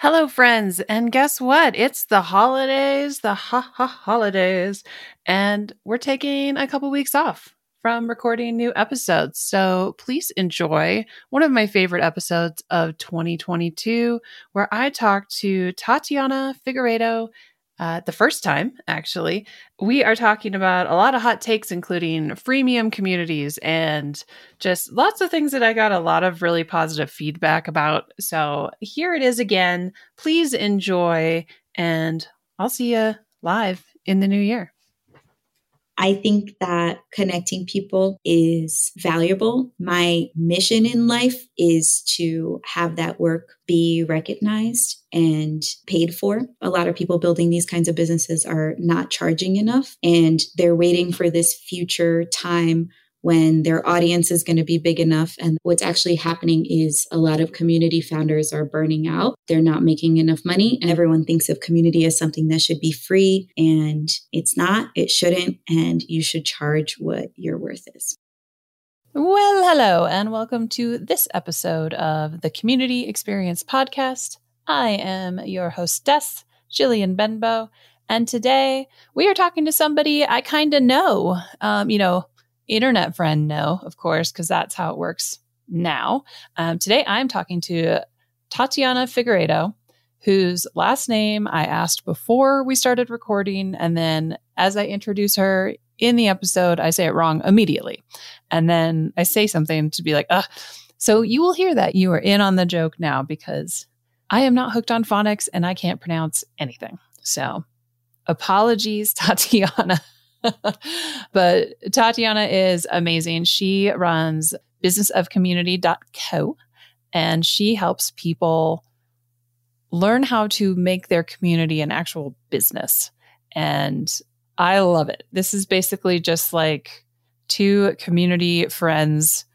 Hello, friends. And guess what? It's the holidays, the ha ha holidays. And we're taking a couple weeks off from recording new episodes. So please enjoy one of my favorite episodes of 2022, where I talk to Tatiana Figueiredo uh, the first time, actually, we are talking about a lot of hot takes, including freemium communities and just lots of things that I got a lot of really positive feedback about. So here it is again. Please enjoy, and I'll see you live in the new year. I think that connecting people is valuable. My mission in life is to have that work be recognized and paid for. A lot of people building these kinds of businesses are not charging enough and they're waiting for this future time when their audience is going to be big enough. And what's actually happening is a lot of community founders are burning out. They're not making enough money. And everyone thinks of community as something that should be free. And it's not, it shouldn't. And you should charge what your worth is. Well, hello, and welcome to this episode of the Community Experience Podcast. I am your hostess, Jillian Benbow. And today we are talking to somebody I kind of know. Um, you know, internet friend know, of course, because that's how it works now. Um, today, I'm talking to Tatiana Figueiredo, whose last name I asked before we started recording. And then as I introduce her in the episode, I say it wrong immediately. And then I say something to be like, Ugh. so you will hear that you are in on the joke now because I am not hooked on phonics and I can't pronounce anything. So apologies, Tatiana. but Tatiana is amazing. She runs businessofcommunity.co and she helps people learn how to make their community an actual business. And I love it. This is basically just like two community friends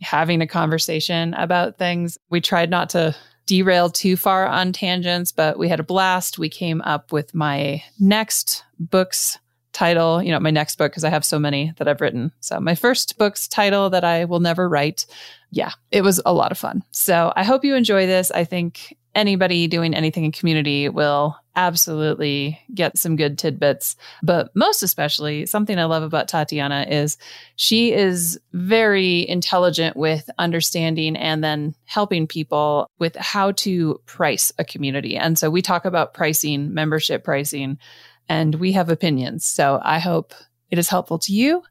having a conversation about things. We tried not to derail too far on tangents, but we had a blast. We came up with my next book's title, you know, my next book, because I have so many that I've written. So, my first book's title that I will never write. Yeah, it was a lot of fun. So, I hope you enjoy this. I think anybody doing anything in community will absolutely get some good tidbits. But most especially, something I love about Tatiana is she is very intelligent with understanding and then helping people with how to price a community. And so we talk about pricing, membership pricing, and we have opinions. So I hope it is helpful to you.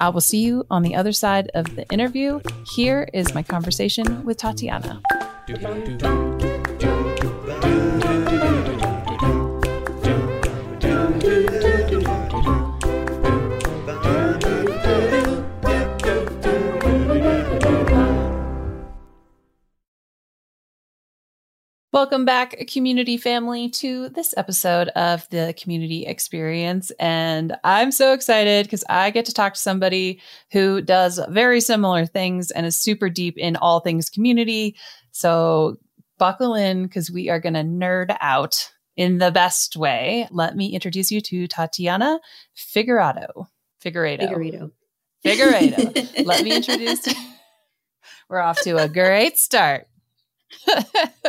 I will see you on the other side of the interview. Here is my conversation with Tatiana. Welcome back, community family, to this episode of the community experience. And I'm so excited because I get to talk to somebody who does very similar things and is super deep in all things community. So buckle in because we are going to nerd out in the best way. Let me introduce you to Tatiana Figurado. Figurado. Figurado. Figurado. Let me introduce you. We're off to a great start.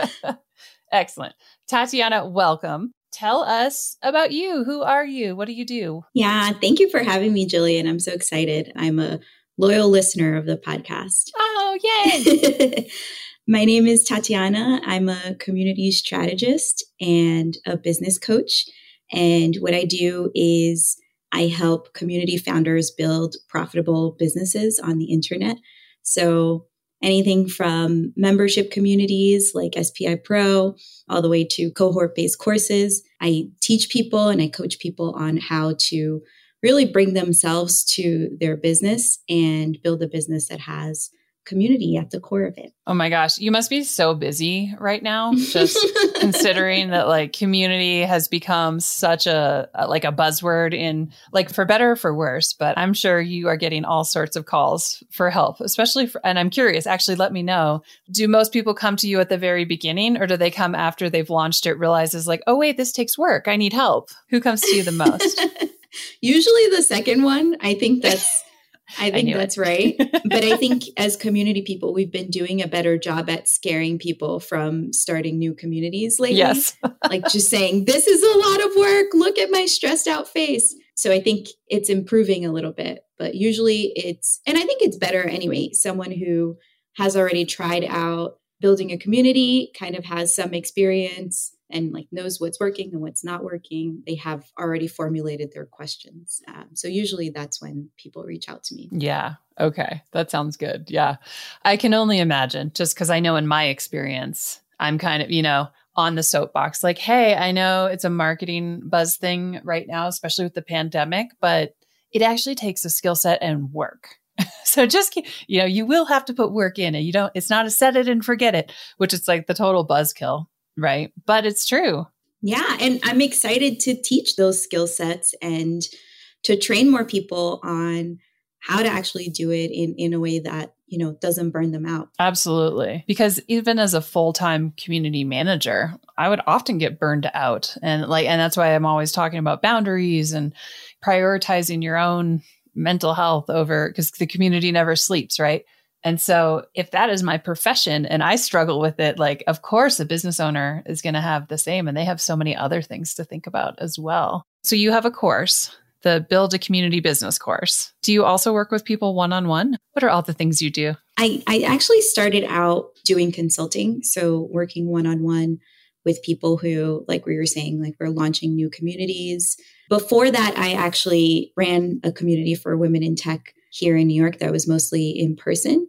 Excellent. Tatiana, welcome. Tell us about you. Who are you? What do you do? Yeah, thank you for having me, Jillian. I'm so excited. I'm a loyal listener of the podcast. Oh, yay. My name is Tatiana. I'm a community strategist and a business coach. And what I do is I help community founders build profitable businesses on the internet. So anything from membership communities like SPI Pro all the way to cohort based courses. I teach people and I coach people on how to really bring themselves to their business and build a business that has community at the core of it. Oh my gosh, you must be so busy right now just considering that like community has become such a, a, like a buzzword in like for better or for worse, but I'm sure you are getting all sorts of calls for help, especially for, and I'm curious, actually let me know, do most people come to you at the very beginning or do they come after they've launched it realizes like, "Oh wait, this takes work. I need help." Who comes to you the most? Usually the second one. I think that's I think I that's it. right. but I think as community people, we've been doing a better job at scaring people from starting new communities lately. Yes. like just saying, this is a lot of work. Look at my stressed out face. So I think it's improving a little bit, but usually it's, and I think it's better anyway, someone who has already tried out building a community, kind of has some experience and like knows what's working and what's not working they have already formulated their questions um, so usually that's when people reach out to me. Yeah okay that sounds good yeah. I can only imagine just because i know in my experience i'm kind of you know on the soapbox like hey i know it's a marketing buzz thing right now especially with the pandemic but it actually takes a skill set and work. So just you know you will have to put work in it you don't it's not a set it and forget it which is like the total buzzkill Right. But it's true. Yeah. And I'm excited to teach those skill sets and to train more people on how to actually do it in, in a way that, you know, doesn't burn them out. Absolutely. Because even as a full-time community manager, I would often get burned out. And like, and that's why I'm always talking about boundaries and prioritizing your own mental health over because the community never sleeps, right? And so if that is my profession and I struggle with it, like, of course, a business owner is going to have the same. And they have so many other things to think about as well. So you have a course, the Build a Community Business course. Do you also work with people one on one? What are all the things you do? I, I actually started out doing consulting. So working one on one with people who, like we were saying, like we're launching new communities. Before that, I actually ran a community for women in tech here in New York that was mostly in person.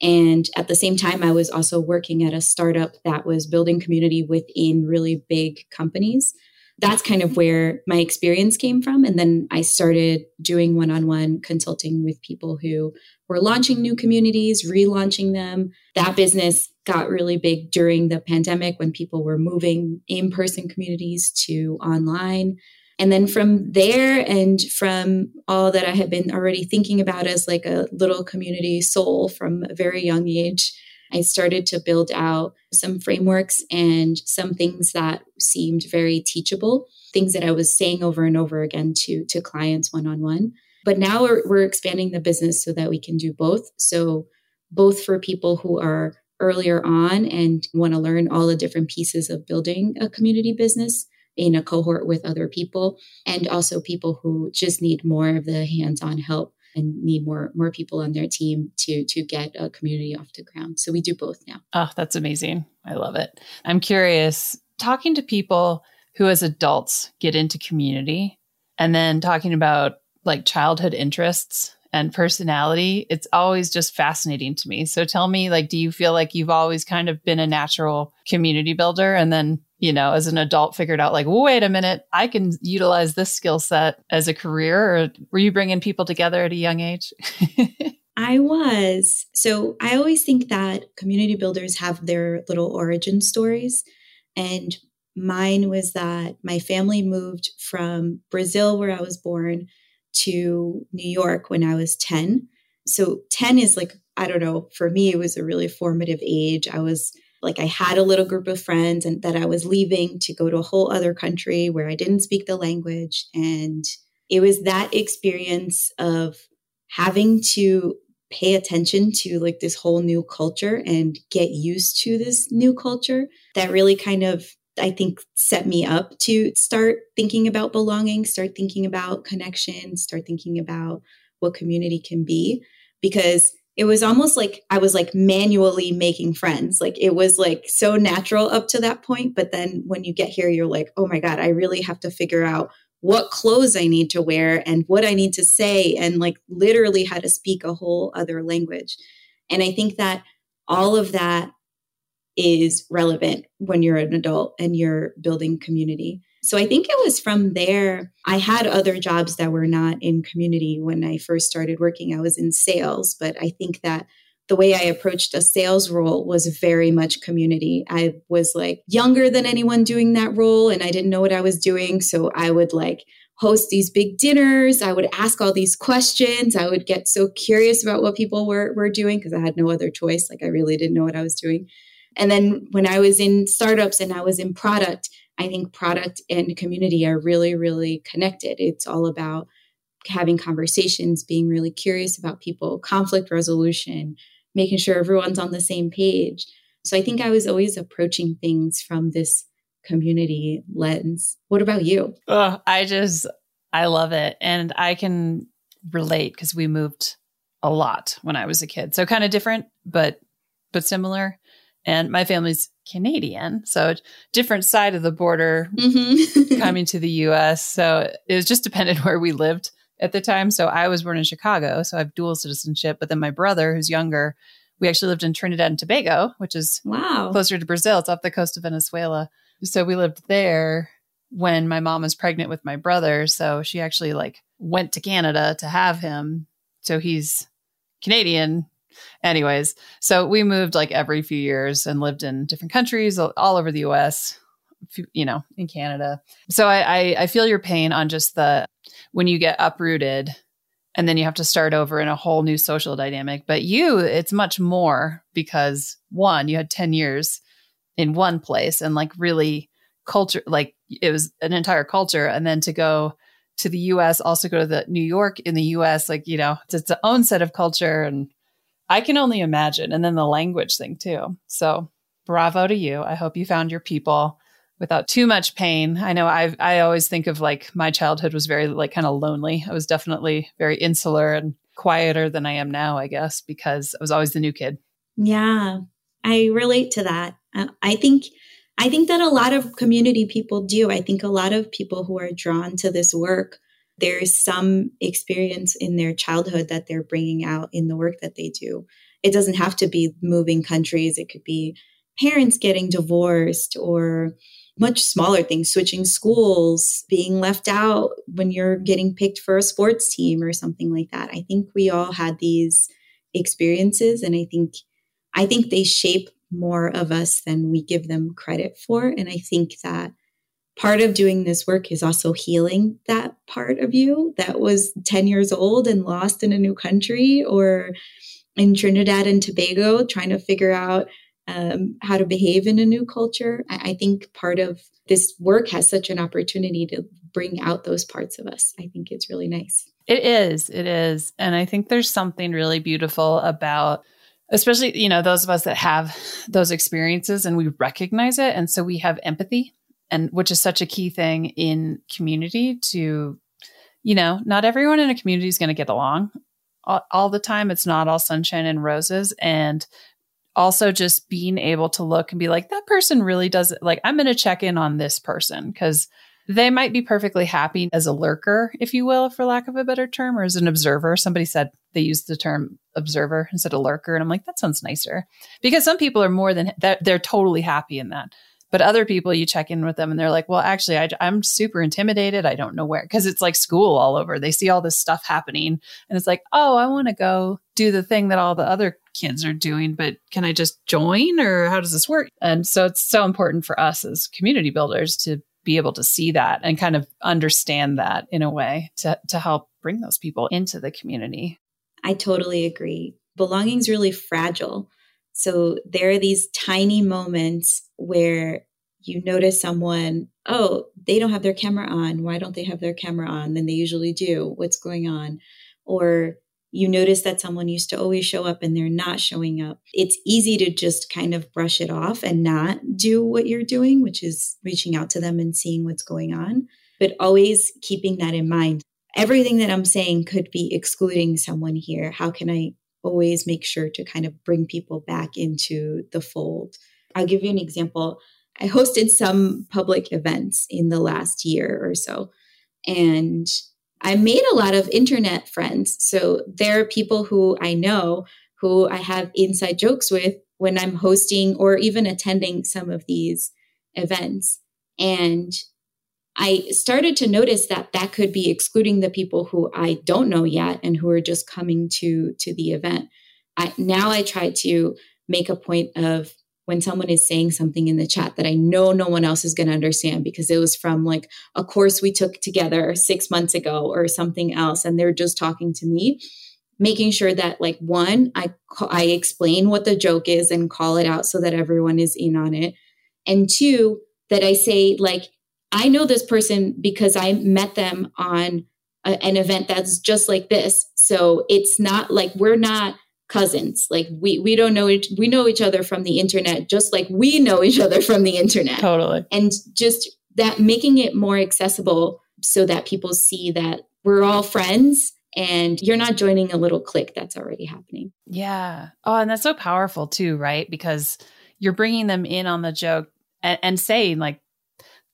And at the same time, I was also working at a startup that was building community within really big companies. That's kind of where my experience came from. And then I started doing one on one consulting with people who were launching new communities, relaunching them. That business got really big during the pandemic when people were moving in person communities to online. And then from there, and from all that I had been already thinking about as like a little community soul from a very young age, I started to build out some frameworks and some things that seemed very teachable, things that I was saying over and over again to, to clients one on one. But now we're, we're expanding the business so that we can do both. So, both for people who are earlier on and want to learn all the different pieces of building a community business in a cohort with other people and also people who just need more of the hands-on help and need more more people on their team to to get a community off the ground. So we do both now. Oh, that's amazing. I love it. I'm curious talking to people who as adults get into community and then talking about like childhood interests and personality, it's always just fascinating to me. So tell me like do you feel like you've always kind of been a natural community builder and then you know, as an adult figured out like, wait a minute, I can utilize this skill set as a career? Or were you bringing people together at a young age? I was. So I always think that community builders have their little origin stories. And mine was that my family moved from Brazil, where I was born, to New York when I was 10. So 10 is like, I don't know, for me, it was a really formative age. I was like, I had a little group of friends and that I was leaving to go to a whole other country where I didn't speak the language. And it was that experience of having to pay attention to like this whole new culture and get used to this new culture that really kind of I think set me up to start thinking about belonging, start thinking about connection, start thinking about what community can be because it was almost like I was like manually making friends. Like it was like so natural up to that point. But then when you get here, you're like, oh my God, I really have to figure out what clothes I need to wear and what I need to say and like literally how to speak a whole other language. And I think that all of that is relevant when you're an adult and you're building community. So I think it was from there. I had other jobs that were not in community when I first started working. I was in sales, but I think that the way I approached a sales role was very much community. I was like younger than anyone doing that role and I didn't know what I was doing. So I would like host these big dinners. I would ask all these questions. I would get so curious about what people were, were doing because I had no other choice. Like I really didn't know what I was doing. And then when I was in startups and I was in product, I think product and community are really, really connected. It's all about having conversations, being really curious about people, conflict resolution, making sure everyone's on the same page. So I think I was always approaching things from this community lens. What about you? Oh, I just, I love it. And I can relate because we moved a lot when I was a kid. So kind of different, but but similar and my family's Canadian, so different side of the border mm-hmm. coming to the US. So it was just dependent where we lived at the time. So I was born in Chicago, so I have dual citizenship. But then my brother, who's younger, we actually lived in Trinidad and Tobago, which is wow closer to Brazil. It's off the coast of Venezuela. So we lived there when my mom was pregnant with my brother. So she actually like went to Canada to have him. So he's Canadian, Anyways, so we moved like every few years and lived in different countries all over the US, you know, in Canada. So I, I, I feel your pain on just the when you get uprooted and then you have to start over in a whole new social dynamic. But you, it's much more because one, you had 10 years in one place and like really culture, like it was an entire culture. And then to go to the US, also go to the New York in the US, like, you know, it's its own set of culture and I can only imagine. And then the language thing too. So bravo to you. I hope you found your people without too much pain. I know I I always think of like my childhood was very like kind of lonely. I was definitely very insular and quieter than I am now, I guess, because I was always the new kid. Yeah. I relate to that. Uh, I think I think that a lot of community people do. I think a lot of people who are drawn to this work there's some experience in their childhood that they're bringing out in the work that they do. It doesn't have to be moving countries, it could be parents getting divorced or much smaller things, switching schools, being left out when you're getting picked for a sports team or something like that. I think we all had these experiences and I think I think they shape more of us than we give them credit for and I think that part of doing this work is also healing that part of you that was 10 years old and lost in a new country or in Trinidad and Tobago trying to figure out um, how to behave in a new culture. I, I think part of this work has such an opportunity to bring out those parts of us. I think it's really nice. It is. It is. And I think there's something really beautiful about especially you know those of us that have those experiences and we recognize it and so we have empathy and which is such a key thing in community to you know not everyone in a community is going to get along. All, all, the time it's not all sunshine and roses and also just being able to look and be like that person really does it. Like i'm going to check in on this person because they might be perfectly happy as a lurker if you will for lack of a better term or as an observer. Somebody said they used the term observer instead of lurker and i'm like that sounds nicer. Because some people are more than that they're totally happy in that But other people, you check in with them and they're like, well, actually, I, I'm super intimidated. I don't know where, because it's like school all over. They see all this stuff happening and it's like, oh, I want to go do the thing that all the other kids are doing, but can I just join or how does this work? And so it's so important for us as community builders to be able to see that and kind of understand that in a way to, to help bring those people into the community. I totally agree. Belonging is really fragile. So there are these tiny moments where you notice someone, oh, they don't have their camera on. Why don't they have their camera on? Then they usually do. What's going on? Or you notice that someone used to always show up and they're not showing up. It's easy to just kind of brush it off and not do what you're doing, which is reaching out to them and seeing what's going on, but always keeping that in mind. Everything that I'm saying could be excluding someone here. How can I always make sure to kind of bring people back into the fold. I'll give you an example. I hosted some public events in the last year or so, and I made a lot of internet friends. So there are people who I know who I have inside jokes with when I'm hosting or even attending some of these events. And I started to notice that that could be excluding the people who I don't know yet and who are just coming to to the event. I, now I try to make a point of when someone is saying something in the chat that I know no one else is going to understand because it was from like a course we took together 6 months ago or something else and they're just talking to me making sure that like one I I explain what the joke is and call it out so that everyone is in on it and two that I say like I know this person because I met them on a, an event that's just like this. So it's not like we're not cousins. Like we we don't know each we know each other from the internet just like we know each other from the internet. Totally. And just that making it more accessible so that people see that we're all friends and you're not joining a little clique that's already happening. Yeah. Oh, and that's so powerful too, right? Because you're bringing them in on the joke and, and saying like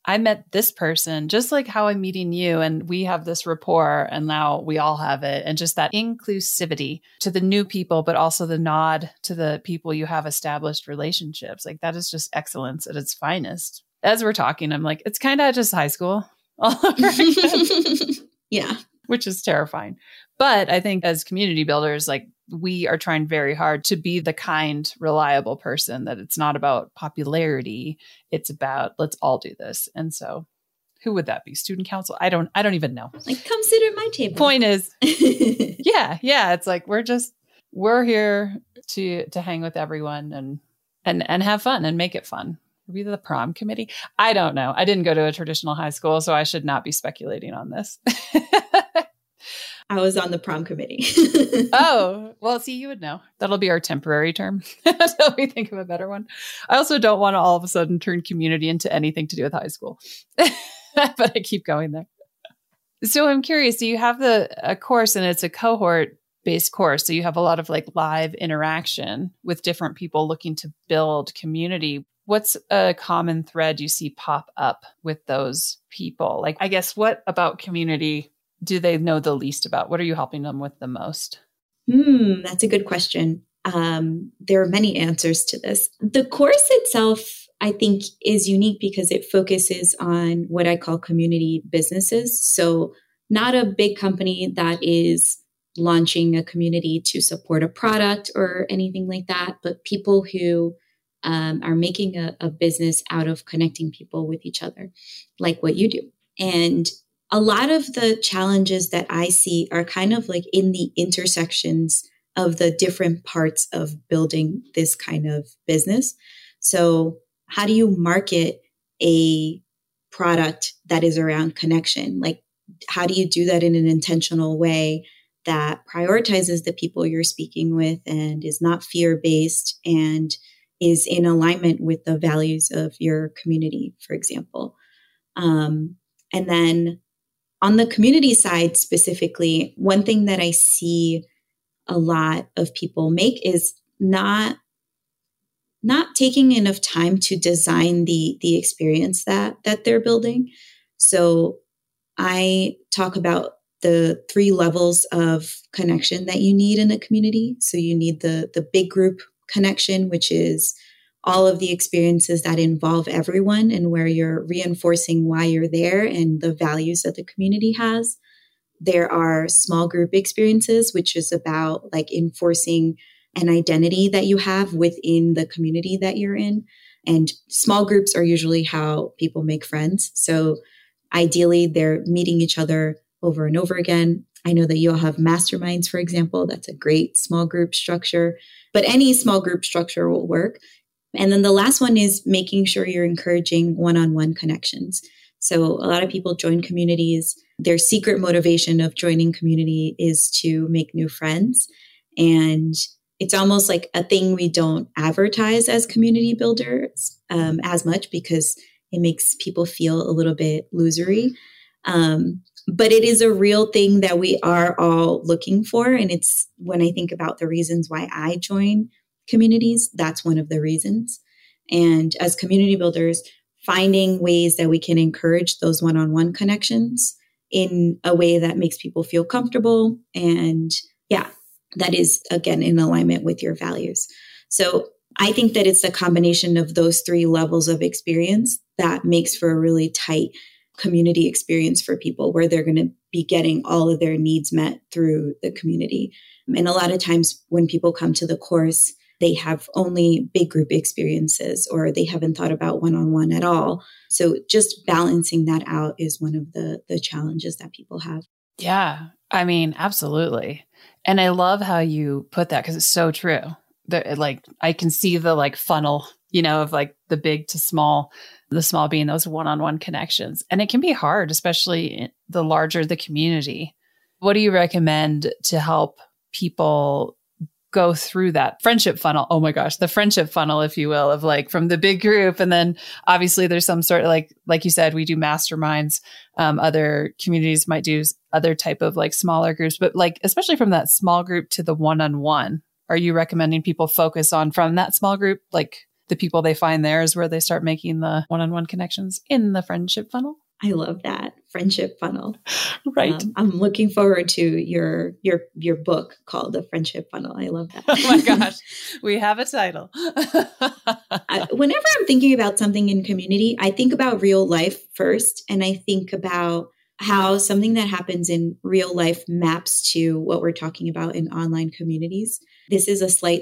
I met this person just like how I'm meeting you, and we have this rapport, and now we all have it. And just that inclusivity to the new people, but also the nod to the people you have established relationships. Like that is just excellence at its finest. As we're talking, I'm like, it's kind of just high school. yeah. Which is terrifying. But I think as community builders, like we are trying very hard to be the kind, reliable person that it's not about popularity. It's about let's all do this. And so who would that be? Student council? I don't I don't even know. Like come sit at my table. Point is yeah, yeah. It's like we're just we're here to to hang with everyone and and and have fun and make it fun. Be the prom committee. I don't know. I didn't go to a traditional high school, so I should not be speculating on this. I was on the prom committee. oh, well, see, you would know. That'll be our temporary term until we think of a better one. I also don't want to all of a sudden turn community into anything to do with high school, but I keep going there. So I'm curious, do you have the a course and it's a cohort based course. So you have a lot of like live interaction with different people looking to build community. What's a common thread you see pop up with those people? Like, I guess, what about community do they know the least about? What are you helping them with the most? Hmm, that's a good question. Um, there are many answers to this. The course itself, I think, is unique because it focuses on what I call community businesses. So, not a big company that is launching a community to support a product or anything like that, but people who um, are making a, a business out of connecting people with each other, like what you do. And a lot of the challenges that I see are kind of like in the intersections of the different parts of building this kind of business. So, how do you market a product that is around connection? Like, how do you do that in an intentional way that prioritizes the people you're speaking with and is not fear based and is in alignment with the values of your community, for example? Um, and then on the community side specifically, one thing that I see a lot of people make is not not taking enough time to design the the experience that that they're building. So I talk about the three levels of connection that you need in a community. So you need the the big group connection, which is all of the experiences that involve everyone and where you're reinforcing why you're there and the values that the community has. There are small group experiences, which is about like enforcing an identity that you have within the community that you're in. And small groups are usually how people make friends. So ideally, they're meeting each other over and over again. I know that you'll have masterminds, for example. That's a great small group structure, but any small group structure will work. And then the last one is making sure you're encouraging one on one connections. So a lot of people join communities. Their secret motivation of joining community is to make new friends. And it's almost like a thing we don't advertise as community builders um, as much because it makes people feel a little bit losery. Um, but it is a real thing that we are all looking for. And it's when I think about the reasons why I join communities, that's one of the reasons. And as community builders, finding ways that we can encourage those one on one connections in a way that makes people feel comfortable. And yeah, that is again in alignment with your values. So I think that it's a combination of those three levels of experience that makes for a really tight community experience for people where they're going to be getting all of their needs met through the community. And a lot of times when people come to the course, they have only big group experiences or they haven't thought about one-on-one at all. So just balancing that out is one of the the challenges that people have. Yeah. I mean, absolutely. And I love how you put that because it's so true. That like I can see the like funnel, you know, of like the big to small the small being those one-on-one connections and it can be hard especially the larger the community what do you recommend to help people go through that friendship funnel. Oh my gosh the friendship funnel if you will of like from the big group. And then obviously there's some sort of like like you said we do masterminds um, other communities might do other type of like smaller groups. But like especially from that small group to the one-on-one are you recommending people focus on from that small group? Like the people they find there is where they start making the one-on-one connections in the friendship funnel. I love that friendship funnel. Right. Um, I'm looking forward to your your your book called The Friendship Funnel. I love that. oh my gosh. We have a title. uh, whenever I'm thinking about something in community, I think about real life first and I think about how something that happens in real life maps to what we're talking about in online communities. This is a slight